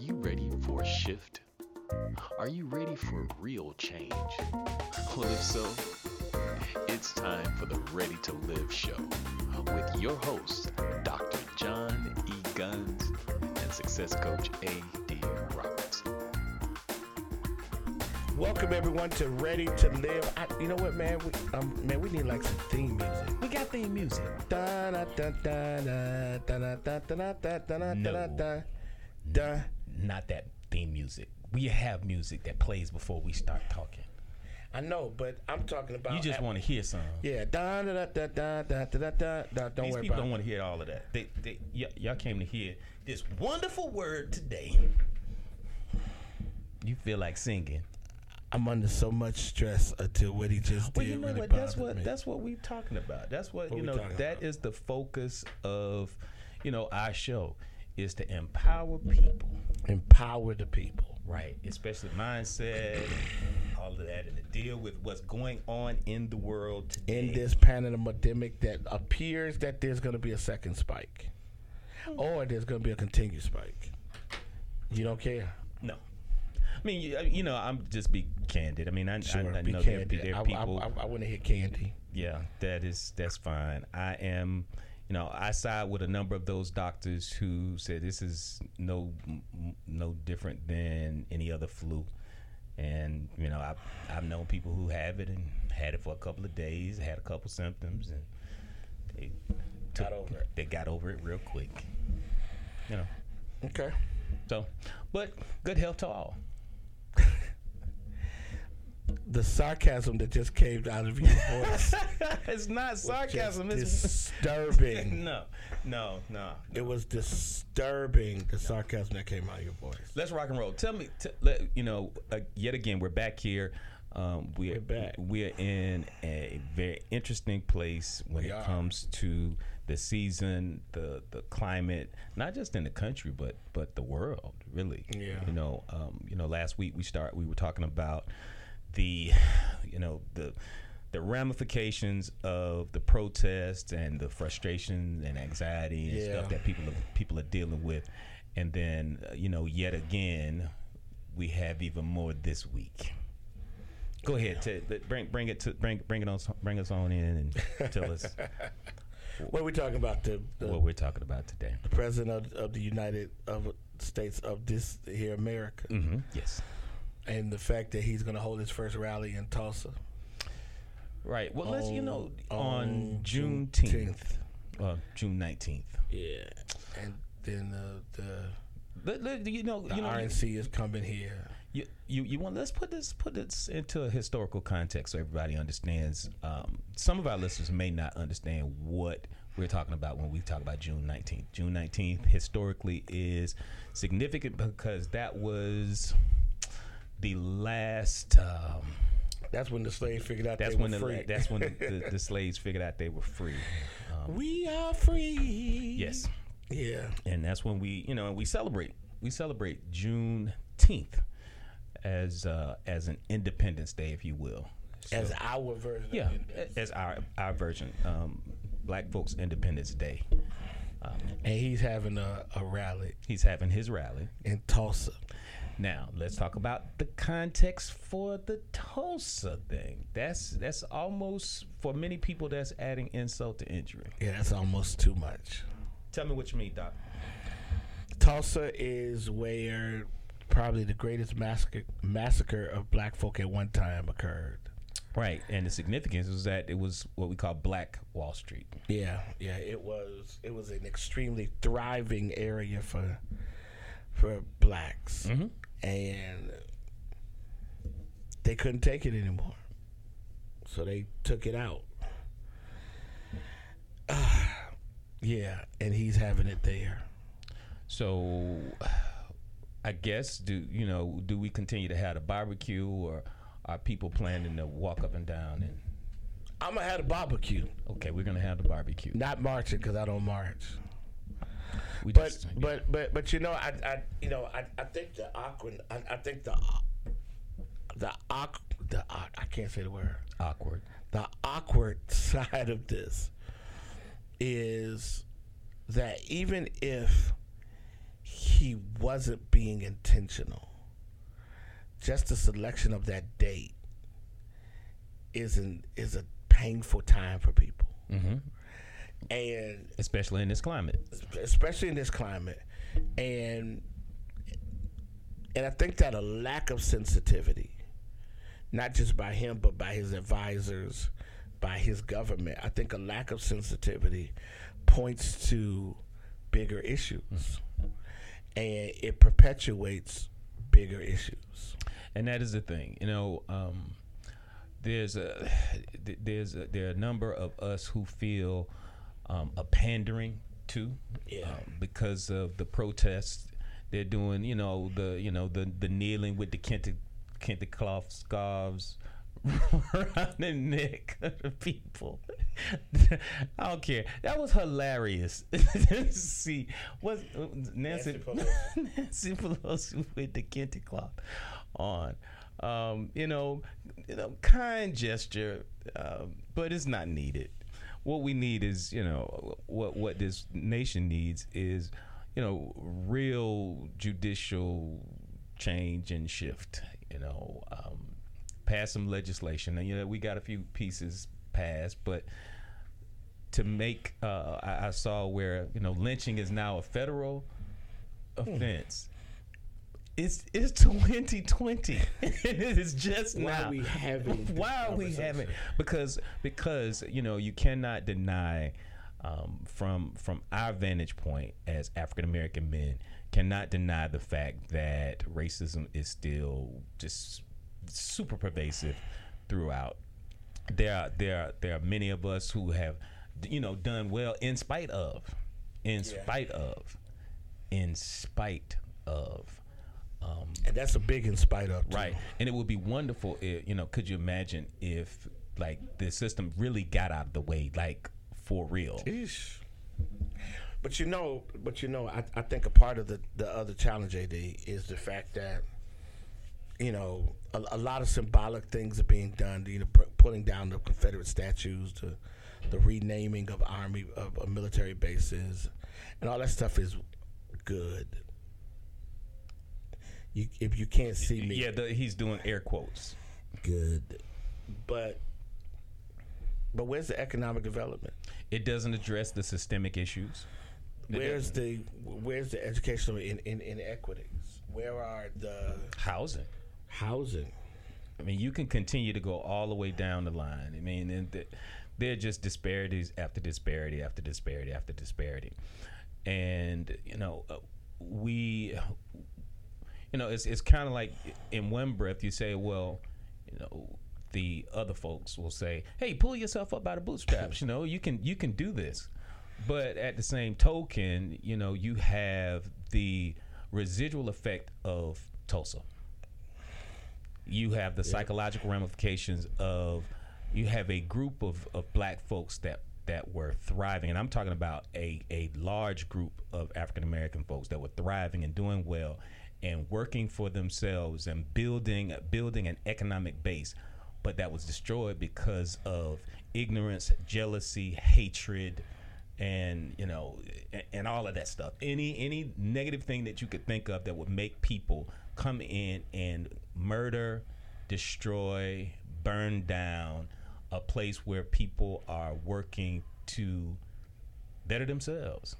you ready for a shift? Are you ready for real change? Well, if so, it's time for the Ready to Live show with your host, Dr. John E. Guns and success coach A.D. Roberts. Welcome everyone to Ready to Live. I, you know what, man? We, um, man, we need like some theme music. We got theme music. Da-da-da-da-da-da-da-da-da-da-da-da-da-da. da. Not that theme music. We have music that plays before we start talking. I know, but I'm talking about. You just want to hear some. Yeah, da da da da da da da da. Don't These worry people about don't want to hear all of that. They, they, y- y'all came to hear this wonderful word today. You feel like singing. I'm under so much stress until what he just Well, did you know really what? That's what me. that's what we're talking about. That's what, What you know. That about? is the focus of, you know, our show, is to empower people. empower the people. Right, especially mindset, all of that, and to deal with what's going on in the world today. in this pandemic that appears that there's going to be a second spike hmm. or there's going to be a continued spike. You don't care. No, I mean, you, you know, I'm just be candid. I mean, I, Sure, I, I be know there, I, are people. I, I, want to hear candy. yeah, that is that's fine. I am, you know, I side with a number of those doctors who said this is no no different than any other flu. And you know, I've I've known people who have it and had it for a couple of days, had a couple symptoms, and they Got over it. They got over it real quick. You know, Okay. so but good health to all. The sarcasm that just came out of your voice it's not sarcasm. just It's disturbing. no, no, no. it was disturbing the sarcasm that came out of your voice. Let's rock and roll. Tell me, t- let, you know, uh, yet again, we're back here. Um, we're, We're back. We're in a very interesting place when We it are. comes to the season, the the climate, not just in the country, but but the world, really. Yeah. You know, um, you know, last week we start we were talking about the, you know, the the ramifications of the protests and the frustration and anxiety and Yeah. stuff that people are, people are dealing with, and then uh, you know, yet again, we have even more this week. Go ahead, Ted. Bring bring it to bring bring it on bring us on in and tell us What are we talking about? The, the what we're talking about today. The president of, of the United of States of this here America, hmm Yes. And the fact that he's going to hold his first rally in Tulsa Right. Well, let's you know on on Juneteenth. Uh, June nineteenth. Yeah, and then the the, Let, let- you know, the you know, you, RNC is coming here. you, you, you want let's put this put this into a historical context so everybody understands. Um, some of our listeners may not understand what we're talking about when we talk about June nineteenth. June nineteenth historically is significant because that was the last. Um, That's when the slaves figured out that's they when were the free. that's when the, the, the slaves figured out they were free. Um, we are free. yes. Yeah. and that's when we you know we celebrate we celebrate Juneteenth as uh, as an Independence Day, if you will. So, As our version. yeah, as our our version, um, Black folks Independence Day. Um, And he's having a, a rally he's having his rally in Tulsa. Now. Let's talk about the context for the Tulsa thing. That's that's almost for many people that's adding insult to injury. Yeah, that's almost too much. Tell me what you mean, Doc. Tulsa is where probably the greatest massacre massacre of black folk at one time occurred. Right, and the significance was that it was what we call Black Wall Street. Yeah, yeah, it was it was an extremely thriving area for for blacks, Mhm. And they couldn't take it anymore, so they took it out. yeah, and he's having it there. So, I guess do you know? Do we continue to have a barbecue, or are people planning to walk up and down? And I'm gonna have a barbecue, okay, we're gonna have the barbecue. not marching because I don't march. We But just, but but but you know I I you know I, I think the awkward I, I think the the awk the I can't say the word awkward. the awkward side of this is that even if he he wasn't being intentional. Just the selection of that date is an is a painful time for people, Mm-hmm. And Especially in this climate. especially in this climate, and and I think that a lack of sensitivity, not just by him but by his advisors, by his government, I think a lack of sensitivity points to bigger issues, and it perpetuates bigger issues. and that is the thing you know um, there's a there's a, there are a number of us who feel um, a pandering to Yeah. um, because of the protests they're doing you know the you know the the kneeling with the kente kente cloth scarves around the neck of the people. I don't care. That was hilarious. See, what Nancy Nancy Nancy Pelosi with the kente cloth on? Um, you know, you know, kind gesture, um, but it's not needed. What we need is, you know, what what this nation needs is, you know, real judicial change and shift. You know, um, pass some legislation, and you know, we got a few pieces passed, but to make, uh, I, I saw where you know lynching is now a federal offense. It's it's 2020. it is just Why now. are we having? Why are we having? Because because you know you cannot deny um, from from our vantage point as African American men cannot deny the fact that racism is still just super pervasive throughout. There are there are, there are many of us who have you know done well in spite of, in Yeah. spite of, in spite of. Um, And that's a big in spite of. too. Right. And it would be wonderful if, you know, could you imagine if like the system really got out of the way, like for real? Eesh. But you know, but you know, I, I think a part of the, the other challenge, AD, is the fact that, you know, a, a lot of symbolic things are being done. You know, pu- pulling down the Confederate statues, the the renaming of army of, of military bases, and all that stuff is good. You, if you can't see me, Yeah, the, he's doing air quotes. good. But but where's the economic development? It doesn't address the systemic issues. It Where's doesn't. the where's the educational in, in, inequities? Where are the housing? housing? I mean, you can continue to go all the way down the line. I mean, and the, they're just disparities after disparity after disparity after disparity, and you know, uh, we, you know, it's it's kind of like in one breath you say, well, you know, the other folks will say, hey, pull yourself up by the bootstraps. you know, you can you can do this, but at the same token, you know, you have the residual effect of Tulsa you have the psychological ramifications of you have a group of, of black folks that that were thriving and i'm talking about a, a large group of african american folks that were thriving and doing well and working for themselves and building building an economic base but that was destroyed because of ignorance jealousy hatred and you know and, all of that stuff. Any any negative thing that you could think of that would make people come in and murder destroy burn down a place where people are working to better themselves.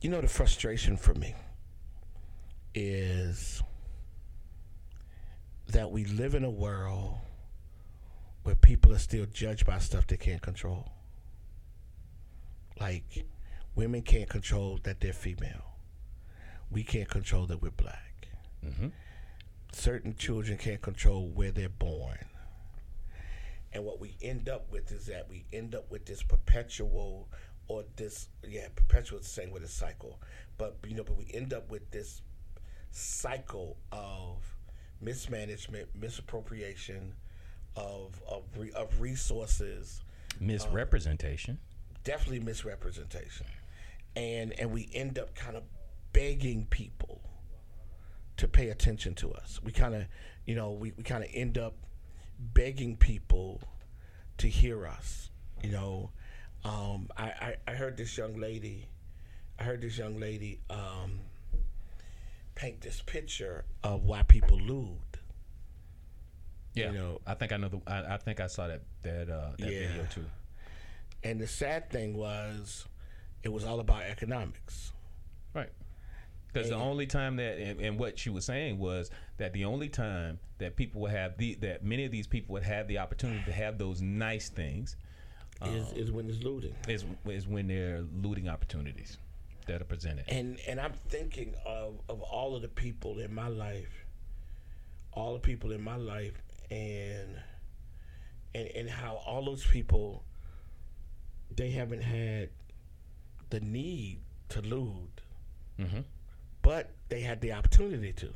You know the frustration for me is that we live in a world where people are still judged by stuff they can't control. Like women can't control that they're female. We can't control that we're black. Mhm. Certain children can't control where they're born. And what we end up with is that we end up with this perpetual or this yeah, perpetual is the same with a cycle. But you know, but we end up with this cycle of mismanagement, misappropriation of of, re, of resources, misrepresentation definitely misrepresentation. And and we end up kind of begging people to pay attention to us. We kind of, you know, we, we kind of end up begging people to hear us. You know, um, I, I, I heard this young lady, I heard this young lady um, paint this picture of why people lewd. Yeah, You know- I think I know the. I, I think I saw that that uh, that Yeah. video too. And the sad thing was, it was all about economics. Right. Because the only time that, and, and what she was saying was that the only time that people would have the, that many of these people would have the opportunity to have those nice things Is is when it's looting. is is when they're looting opportunities that are presented. And and I'm thinking of of all of the people in my life, all the people in my life, and and and how all those people they haven't had the need to lewd, Mhm. but they had the opportunity to.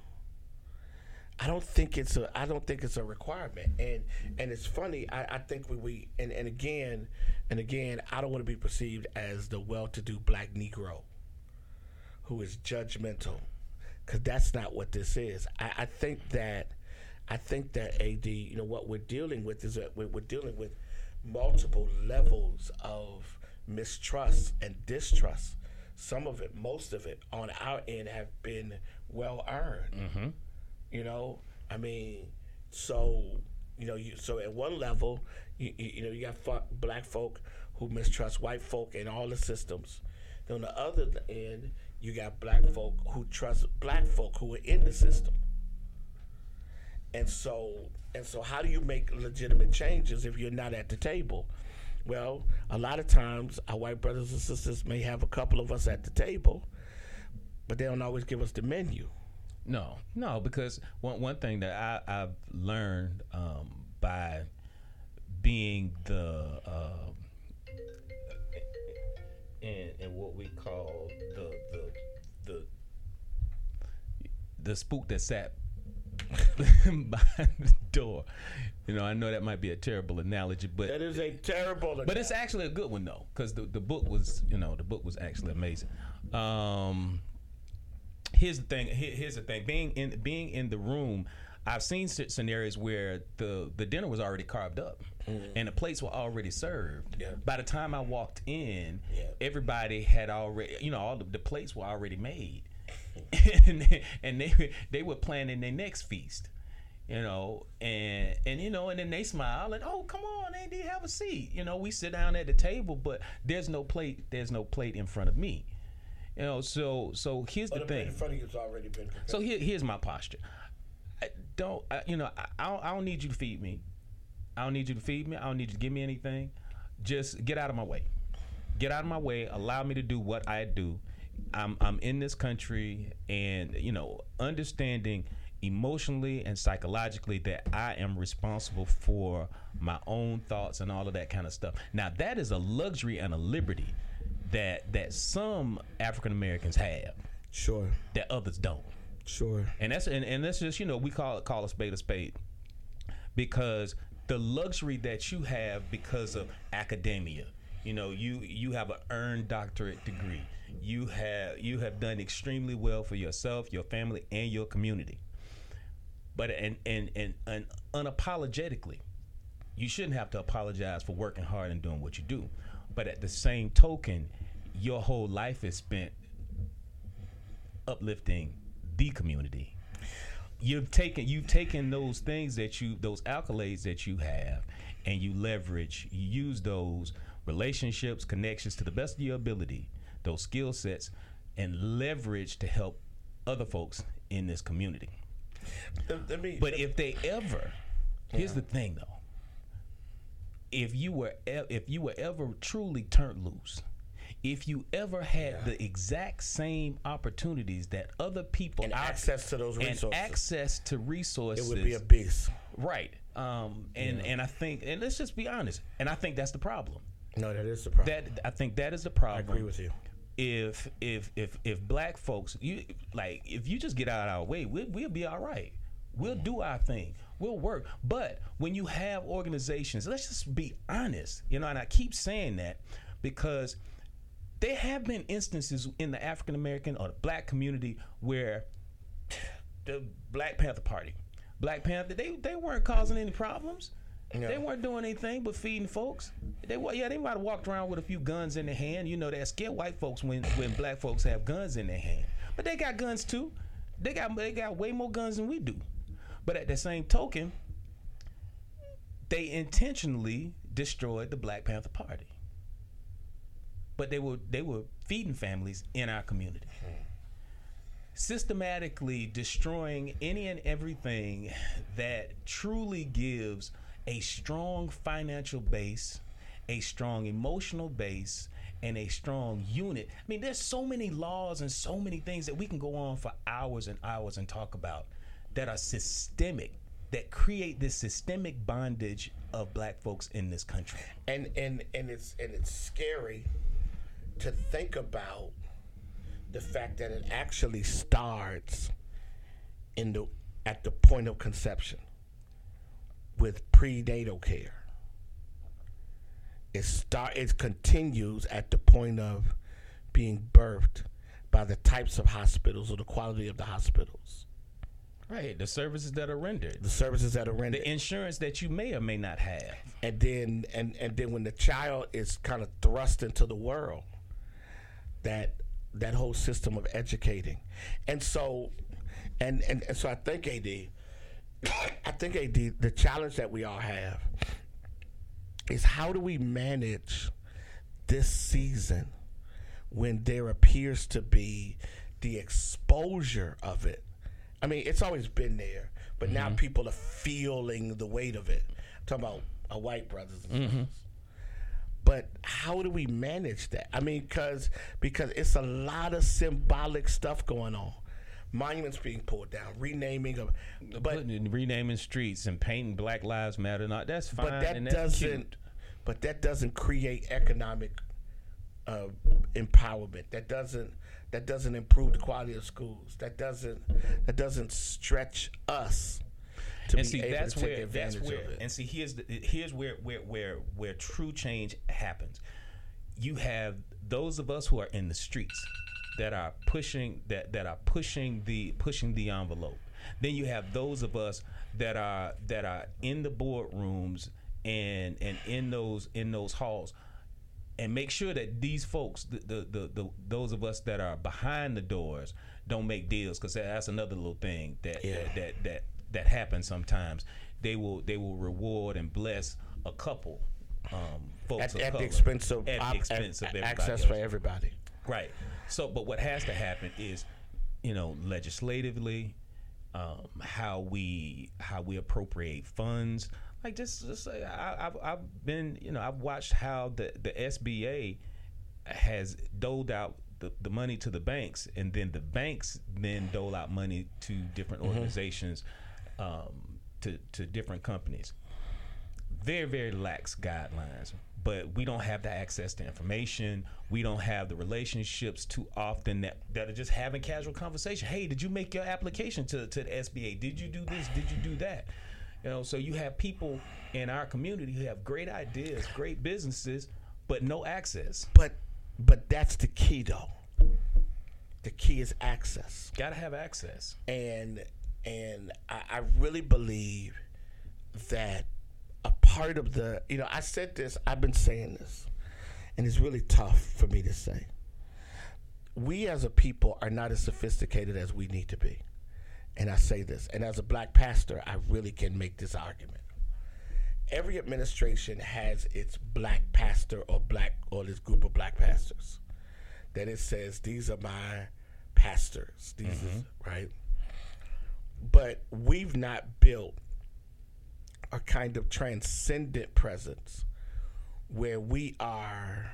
I don't think it's a I don't think it's a requirement. And and it's funny, I, I think we, we and, and again and again, I don't want to be perceived as the well to do black Negro who is judgmental. Cause that's not what this is. I, I think that I think that AD, you know, what we're dealing with is that we're, we're dealing with multiple levels of mistrust and distrust. Some of it, most of it, on our end, have been well earned. Mm-hmm. You know, I mean, so you know, you so at one level, you, you, you know, you got black folk who mistrust white folk and all the systems. Then on the other end, you got black folk who trust black folk who are in the system. And so, and so, how do you make legitimate changes if you're not at the table? Well, a lot of times, our white brothers and sisters may have a couple of us at the table, but they don't always give us the menu. No, no, because one one thing that I, I've learned um, by being the uh, in, in what we call the the the the spook that sat behind the door. You know, I know that might be a terrible analogy, but That is a terrible. but it's actually a good one though, because the, the book was, you know, the book was actually amazing. Um, here's the thing. Here, here's the thing. Being in being in the room, I've seen scenarios where the the dinner was already carved up, mm. and the plates were already served. Yeah. By the time I walked in, Yeah. everybody had already, you know, all the, the plates were already made, and they, and they they were planning their next feast you know, and and you know, and then they smile and oh, come on, Andy, have a seat. You know, we sit down at the table, but there's no plate. There's no plate in front of me. You know, so so here's But the the thing. in front of you's already been prepared. So here, here's my posture. Don't I, you know? I, I don't, I don't need you to feed me. I don't need you to feed me. I don't need you to give me anything. Just get out of my way. Get out of my way. Allow me to do what I do. I'm I'm in this country, and you know, understanding emotionally and psychologically that I am responsible for my own thoughts and all of that kind of stuff. Now that is a luxury and a liberty that that some African Americans have sure, that others don't sure. and that's and, and that's just you know we call it call a spade a spade. Because the luxury that you have because of academia you know you you have an earned doctorate degree. You have you have done extremely well for yourself your family and your community. But and and and, and unapologetically you shouldn't have to apologize for working hard and doing what you do. But at the same token your whole life is spent uplifting the community. You've taken you've taken those things that you those accolades that you have and you leverage, you use those relationships, connections to the best of your ability, those skill sets, and leverage to help other folks in this community. Let, let me. But if they ever, here's the thing though. If you were e- if you were ever truly turned loose, if you ever had the exact same opportunities that other people and out- access to those resources, and access to resources, it would be a beast. right. Um, and and I think and let's just be honest, and I think that's the problem. No, that is the problem. That I think that is the problem. I agree with you. if if if if black folks you like if you just get out of our way we'll, we'll be all right we'll do our thing we'll work but when you have organizations let's just be honest you know and i keep saying that because there have been instances in the african american or the black community where the black panther party black panther they, they weren't causing any problems No. they weren't doing anything but feeding folks. They yeah, they might have walked around with a few guns in their hand. You know, that scare white folks when when black folks have guns in their hand. But they got guns too. They got they got way more guns than we do. But at the same token, they intentionally destroyed the Black Panther Party. But they were they were feeding families in our community. Systematically destroying any and everything that truly gives a strong financial base, a strong emotional base, and a strong unit. I mean, there's so many laws and so many things that we can go on for hours and hours and talk about that are systemic, that create this systemic bondage of black folks in this country. and and and it's and it's scary to think about the fact that it actually starts in the at the point of conception with prenatal care. It start it continues at the point of being birthed by the types of hospitals or the quality of the hospitals, Right. The services that are rendered, the services that are rendered. the insurance that you may or may not have. and then and and then when the child is kind of thrust into the world that that whole system of educating. And so and and, and so i think ad i think ad the challenge that we all have is how do we manage this season when there appears to be the exposure of it? I mean it's always been there but now mm-hmm. people are feeling the weight of it. I'm talking about our white brothers and mm-hmm. sisters but how do we manage that? I mean, because because it's a lot of symbolic stuff going on. Monuments being pulled down, renaming of, but renaming streets and painting Black Lives Matter. Not that's fine. but that doesn't cute. but that doesn't create economic uh, empowerment. That doesn't that doesn't improve the quality of schools. That doesn't that doesn't stretch us to and be see able that's to take where advantage that's where of it. and see here's the, here's where where where where true change happens you have those of us who are in the streets that are pushing that that are pushing the pushing the envelope then you have those of us that are that are in the boardrooms and and in those in those halls and make sure that these folks, the, the, the, the those of us that are behind the doors, don't make deals because that's another little thing that, Yeah. that that that that happens sometimes. They will they will reward and bless a couple um, folks at, at the expense of, at op- the expense at- of everybody access else. for everybody. Right. So, but what has to happen is, you know, legislatively, um, how we how we appropriate funds. Like just, just say, I, I've I've been, you know, I've watched how the the SBA has doled out the, the money to the banks, and then the banks then dole out money to different organizations, um, to to different companies. Very very lax guidelines but we don't have the access to information. We don't have the relationships too often that, that are just having casual conversation. Hey did you make your application to, to the sba did you do this? Did you do that? You know so you have people in our community who have great ideas great businesses but no access. But but that's the key though. The key is access. gotta have access. And and I, I really believe that a part of the you know, I said this, I've been saying this, and it's really tough for me to say. We as a people are not as sophisticated as we need to be. And I say this, and as a black pastor, I really can make this argument. Every administration has its black pastor or black or this group of black pastors that it says these are my pastors. These is mm-hmm. right. But we've not built a kind of transcendent presence where we are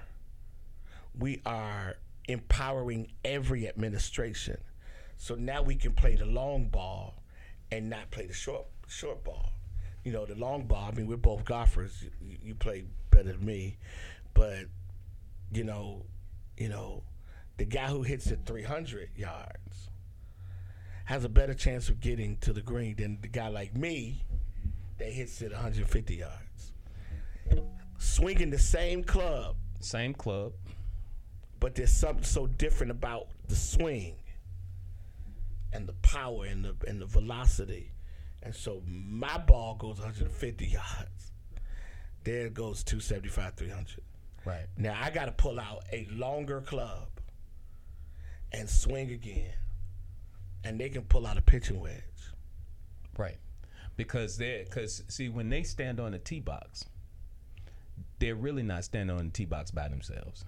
we are empowering every administration. So now we can play the long ball and not play the short short ball. You know, the long ball. I mean, we're both golfers. You, you play better than me, but you know, you know, the guy who hits it 300 yards has a better chance of getting to the green than the guy like me that hits it 150 yards. Swinging the same club, same club but there's something so different about the swing and the power and the and the velocity. And so my ball goes 150 yards. There it goes 275, 300. right Now I got to pull out a longer club and swing again and they can pull out a pitching wedge. Right. Because they because see when they stand on the tee box, they're really not standing on the tee box by themselves.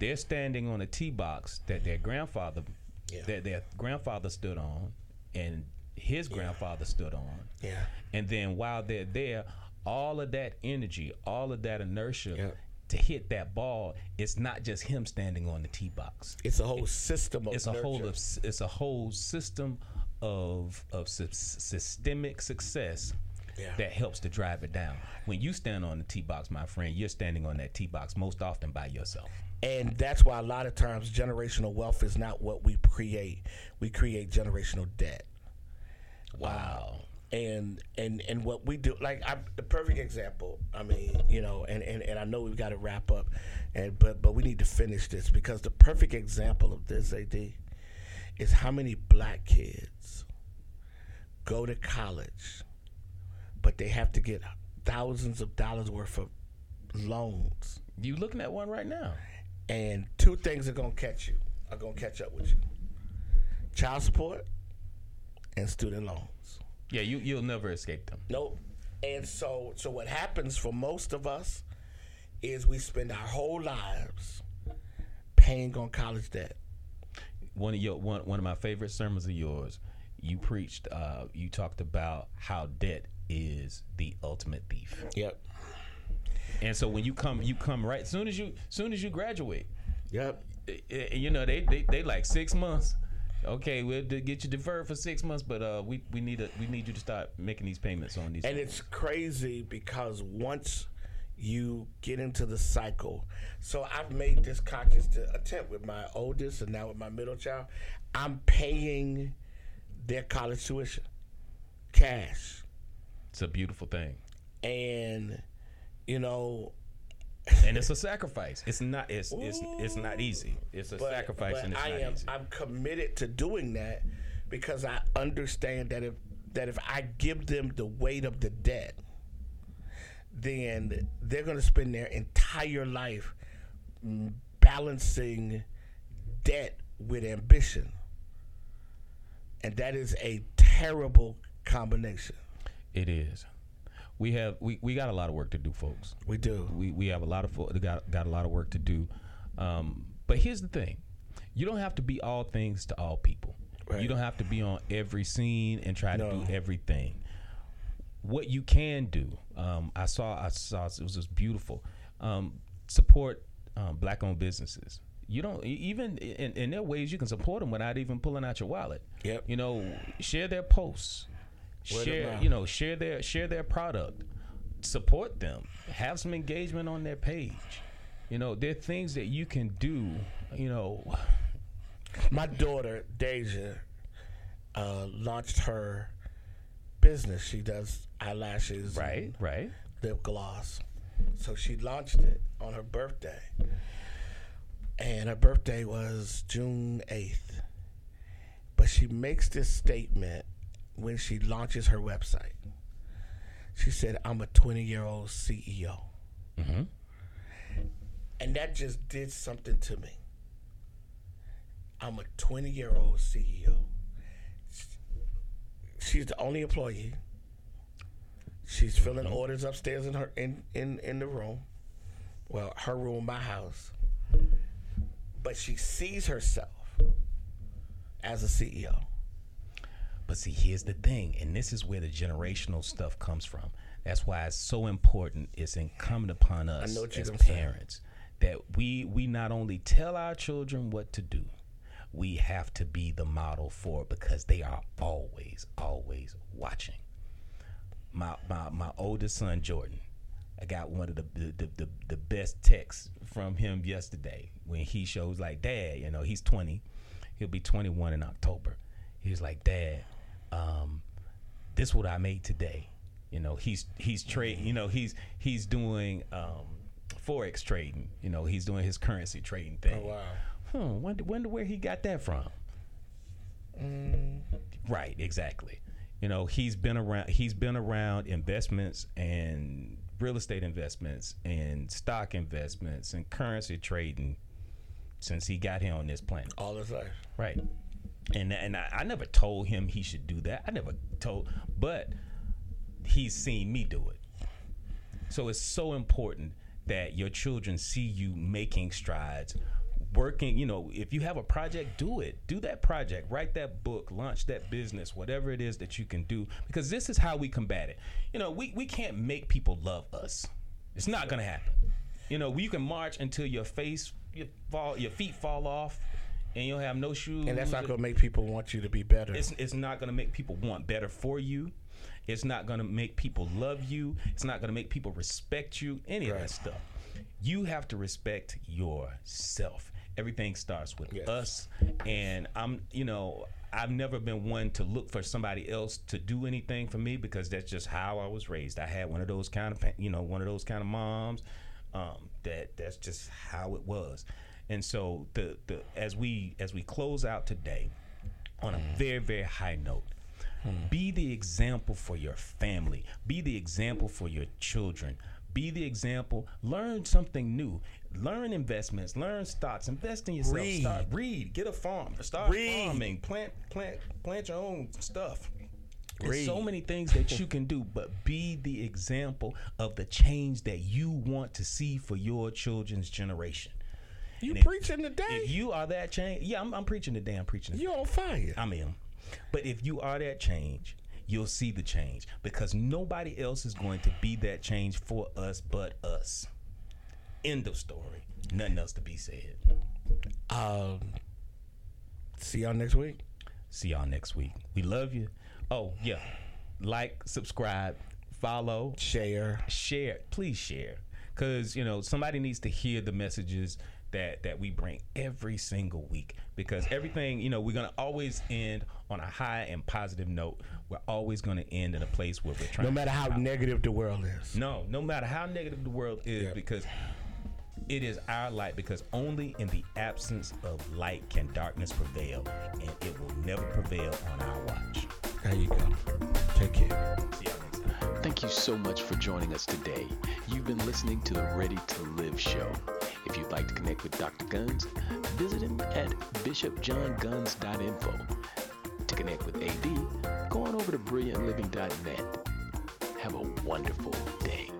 They're standing on a tee box that their grandfather Yeah. that their grandfather stood on and his grandfather stood on. Yeah. And then while they're there, all of that energy, all of that inertia Yep. To hit that ball, it's not just him standing on the tee box It's a whole system of it's a whole of, it's a whole system of of sys- systemic success Yeah. that helps to drive it down. When you stand on the tee box, my friend, you're standing on that tee box most often by yourself. And that's why a lot of times generational wealth is not what we create. We create generational debt. Wow. And and and what we do like I, the perfect example i mean you know and, and and i know we've got to wrap up and but but we need to finish this because the perfect example of this ad is how many black kids go to college but they have to get thousands of dollars worth of loans. You looking at one right now? and two things are gonna catch you are gonna catch up with you. Child support and student loans Yeah, you you'll never escape them. Nope. And so, so what happens for most of us is we spend our whole lives paying on college debt. One of your one one of my favorite sermons of yours, you preached. Uh, you talked about how debt is the ultimate thief. Yep. And so when you come, you come right soon as you soon as you graduate. Yep. you know they they, they like six months. Okay, we'll get you deferred for six months, but uh, we we need a, we need you to start making these payments on these. And it's crazy because once you get into the cycle, so I've made this conscious to attempt with my oldest and now with my middle child. I'm paying their college tuition, cash, it's a beautiful thing, and you know and it's a sacrifice. It's not it's it's it's not easy. It's a but, sacrifice, but and it's I am easy. I'm committed to doing that because I understand that if that if I give them the weight of the debt, then they're going to spend their entire life balancing debt with ambition, and that is a terrible combination. It is. We have we, we got a lot of work to do, folks. We do. We we have a lot of fo- got got a lot of work to do. Um, but here's the thing: you don't have to be all things to all people. Right. You don't have to be on every scene and try No. to do everything. What you can do, um, I saw I saw it was just beautiful. Um, support um, black-owned businesses. You don't even in, in their ways you can support them without even pulling out your wallet. Yep. You know, share their posts. Word share you know share their share their product support them have some engagement on their page you know there are things that you can do you know My daughter Deja uh, launched her business. She does eyelashes, right right lip gloss. So she launched it on her birthday. And her birthday was June 8th. But she makes this statement when she launches her website. She said, I'm a 20 year old CEO. hmm And that just did something to me. I'm a 20 year old CEO. She's the only employee. She's filling orders upstairs in her in, in, in the room. Well, her room, my house. But she sees herself as a CEO. But see here's the thing and this is where the generational stuff comes from that's why it's so important it's incumbent upon us know what you're as gonna say. parents that we we not only tell our children what to do we have to be the model for it because they are always always watching my my, my oldest son Jordan. I got one of the the, the the the best texts from him yesterday when he shows like dad, you know, he's 20. He'll be 21 in October. He was like, "Dad, um this what I made today." You know, he's he's trade, you know, he's he's doing um forex trading, you know, he's doing his currency trading thing. Oh, wow. Hmm, wonder, wonder where he got that from. Right, exactly. You know, he's been around. He's been around investments and real estate investments and stock investments and currency trading since he got here on this planet. All his life. Right. And and I, I never told him he should do that. I never told, but he's seen me do it. So it's so important that your children see you making strides, working. You know, if you have a project, do it. Do that project. Write that book. Launch that business. Whatever it is that you can do, because this is how we combat it. You know, we we can't make people love us. It's not gonna happen. You know, you can march until your face, your fall, your feet fall off, and you'll have no shoes. And that's not going to make people want you to be better. It's, it's not going to make people want better for you. It's not going to make people love you. It's not going to make people respect you. Any of that stuff. You have to respect yourself. Everything starts with Yes. us. And I'm, you know, I've never been one to look for somebody else to do anything for me because that's just how I was raised. I had one of those kind of, you know, one of those kind of moms. Um, that that's just how it was. And so the the as we as we close out today, on a very very high note hmm. be the example for your family. Be the example for your children. Be the example. Learn something new. Learn investments. Learn stocks. Invest in yourself. Read. start read. Get a farm. Start Read. farming. Plant plant plant your own stuff. There's Read. so many things that you can do, but be the example of the change that you want to see for your children's generation. You and if- preaching today? If you are that change, yeah, I'm, I'm preaching today. I'm preaching. today. you on fire. I'm in. But if you are that change, you'll see the change because nobody else is going to be that change for us but us. End of story. Nothing else to be said. Um, see y'all next week. See y'all next week. We love you. Oh, yeah. Like, subscribe, follow, Share. share. Please share. Because, you know, somebody needs to hear the messages that that we bring every single week because everything you know we're gonna always end on a high and positive note we're always gonna end in a place where we're trying No matter how negative the world is. No, no matter how negative the world is, Yeah. because it is our light. Because only in the absence of light can darkness prevail, and it will never prevail on our watch. There you go. Take care. Thank you so much for joining us today. You've been listening to the Ready to Live show. If you'd like to connect with Dr. Guns, visit him at bishopjohnguns.info. To connect with AD, go on over to brilliantliving.net. Have a wonderful day.